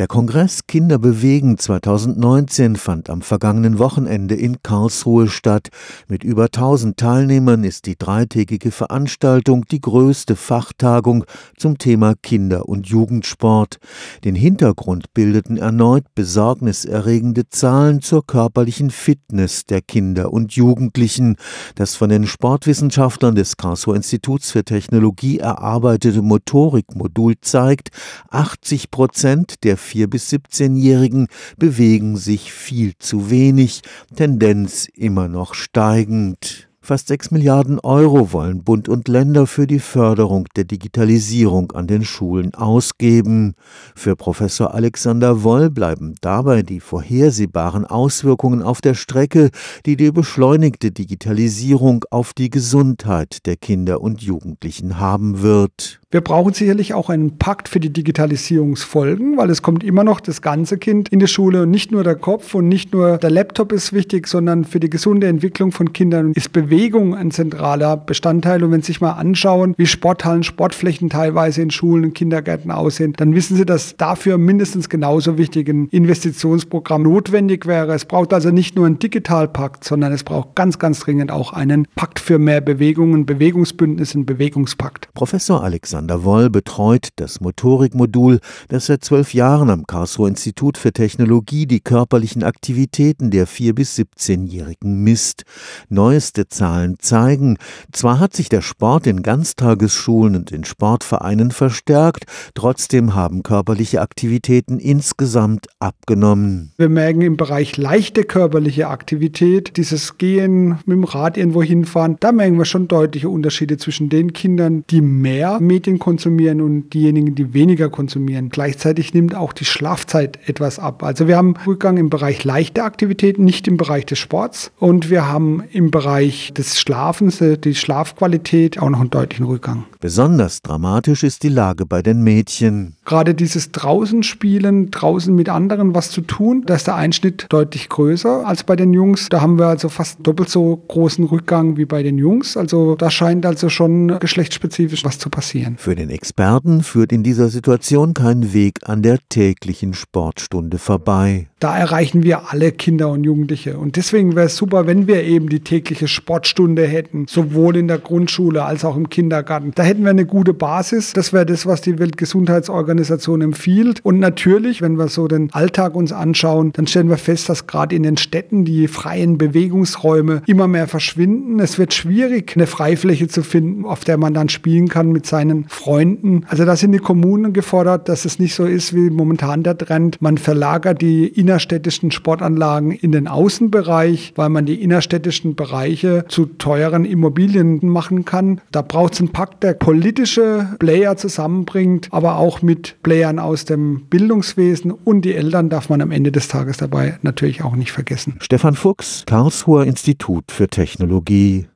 Der Kongress Kinder bewegen 2019 fand am vergangenen Wochenende in Karlsruhe statt. Mit über 1000 Teilnehmern ist die dreitägige Veranstaltung die größte Fachtagung zum Thema Kinder- und Jugendsport. Den Hintergrund bildeten erneut besorgniserregende Zahlen zur körperlichen Fitness der Kinder und Jugendlichen. Das von den Sportwissenschaftlern des Karlsruher Instituts für Technologie erarbeitete Motorikmodul zeigt, 80 Prozent der 4- bis 17-Jährigen bewegen sich viel zu wenig, Tendenz immer noch steigend. Fast sechs Milliarden Euro wollen Bund und Länder für die Förderung der Digitalisierung an den Schulen ausgeben. Für Professor Alexander Woll bleiben dabei die vorhersehbaren Auswirkungen auf der Strecke, die die beschleunigte Digitalisierung auf die Gesundheit der Kinder und Jugendlichen haben wird. Wir brauchen sicherlich auch einen Pakt für die Digitalisierungsfolgen, weil es kommt immer noch das ganze Kind in die Schule und nicht nur der Kopf und nicht nur der Laptop ist wichtig, sondern für die gesunde Entwicklung von Kindern ist Bewegung ein zentraler Bestandteil. Und wenn Sie sich mal anschauen, wie Sporthallen, Sportflächen teilweise in Schulen und Kindergärten aussehen, dann wissen Sie, dass dafür mindestens genauso wichtig ein Investitionsprogramm notwendig wäre. Es braucht also nicht nur einen Digitalpakt, sondern es braucht ganz, ganz dringend auch einen Pakt für mehr Bewegung, ein Bewegungsbündnis, ein Bewegungspakt. Professor Alexander Alexander Woll betreut das Motorikmodul, das seit zwölf Jahren am Karlsruher Institut für Technologie die körperlichen Aktivitäten der 4- bis 17-Jährigen misst. Neueste Zahlen zeigen, zwar hat sich der Sport in Ganztagesschulen und in Sportvereinen verstärkt, trotzdem haben körperliche Aktivitäten insgesamt abgenommen. Wir merken im Bereich leichte körperliche Aktivität, dieses Gehen mit dem Rad irgendwo hinfahren, da merken wir schon deutliche Unterschiede zwischen den Kindern, die mehr Medien konsumieren und diejenigen, die weniger konsumieren. Gleichzeitig nimmt auch die Schlafzeit etwas ab. Also wir haben Rückgang im Bereich leichter Aktivitäten, nicht im Bereich des Sports. Und wir haben im Bereich des Schlafens, äh, die Schlafqualität, auch noch einen deutlichen Rückgang. Besonders dramatisch ist die Lage bei den Mädchen. Gerade dieses draußen spielen, draußen mit anderen was zu tun, da ist der Einschnitt deutlich größer als bei den Jungs. Da haben wir also fast doppelt so großen Rückgang wie bei den Jungs. Also da scheint also schon geschlechtsspezifisch was zu passieren. Für den Experten führt in dieser Situation kein Weg an der täglichen Sportstunde vorbei. Da erreichen wir alle Kinder und Jugendliche. Und deswegen wäre es super, wenn wir eben die tägliche Sportstunde hätten, sowohl in der Grundschule als auch im Kindergarten. Da hätten wir eine gute Basis. Das wäre das, was die Weltgesundheitsorganisation empfiehlt. Und natürlich, wenn wir so den Alltag uns anschauen, dann stellen wir fest, dass gerade in den Städten die freien Bewegungsräume immer mehr verschwinden. Es wird schwierig, eine Freifläche zu finden, auf der man dann spielen kann mit seinen Freunden. Also da sind die Kommunen gefordert, dass es nicht so ist wie momentan der Trend. Man verlagert die innerstädtischen Sportanlagen in den Außenbereich, weil man die innerstädtischen Bereiche zu teuren Immobilien machen kann. Da braucht es einen Pakt, der politische Player zusammenbringt, aber auch mit Playern aus dem Bildungswesen und die Eltern darf man am Ende des Tages dabei natürlich auch nicht vergessen. Stefan Fuchs, Karlsruher Institut für Technologie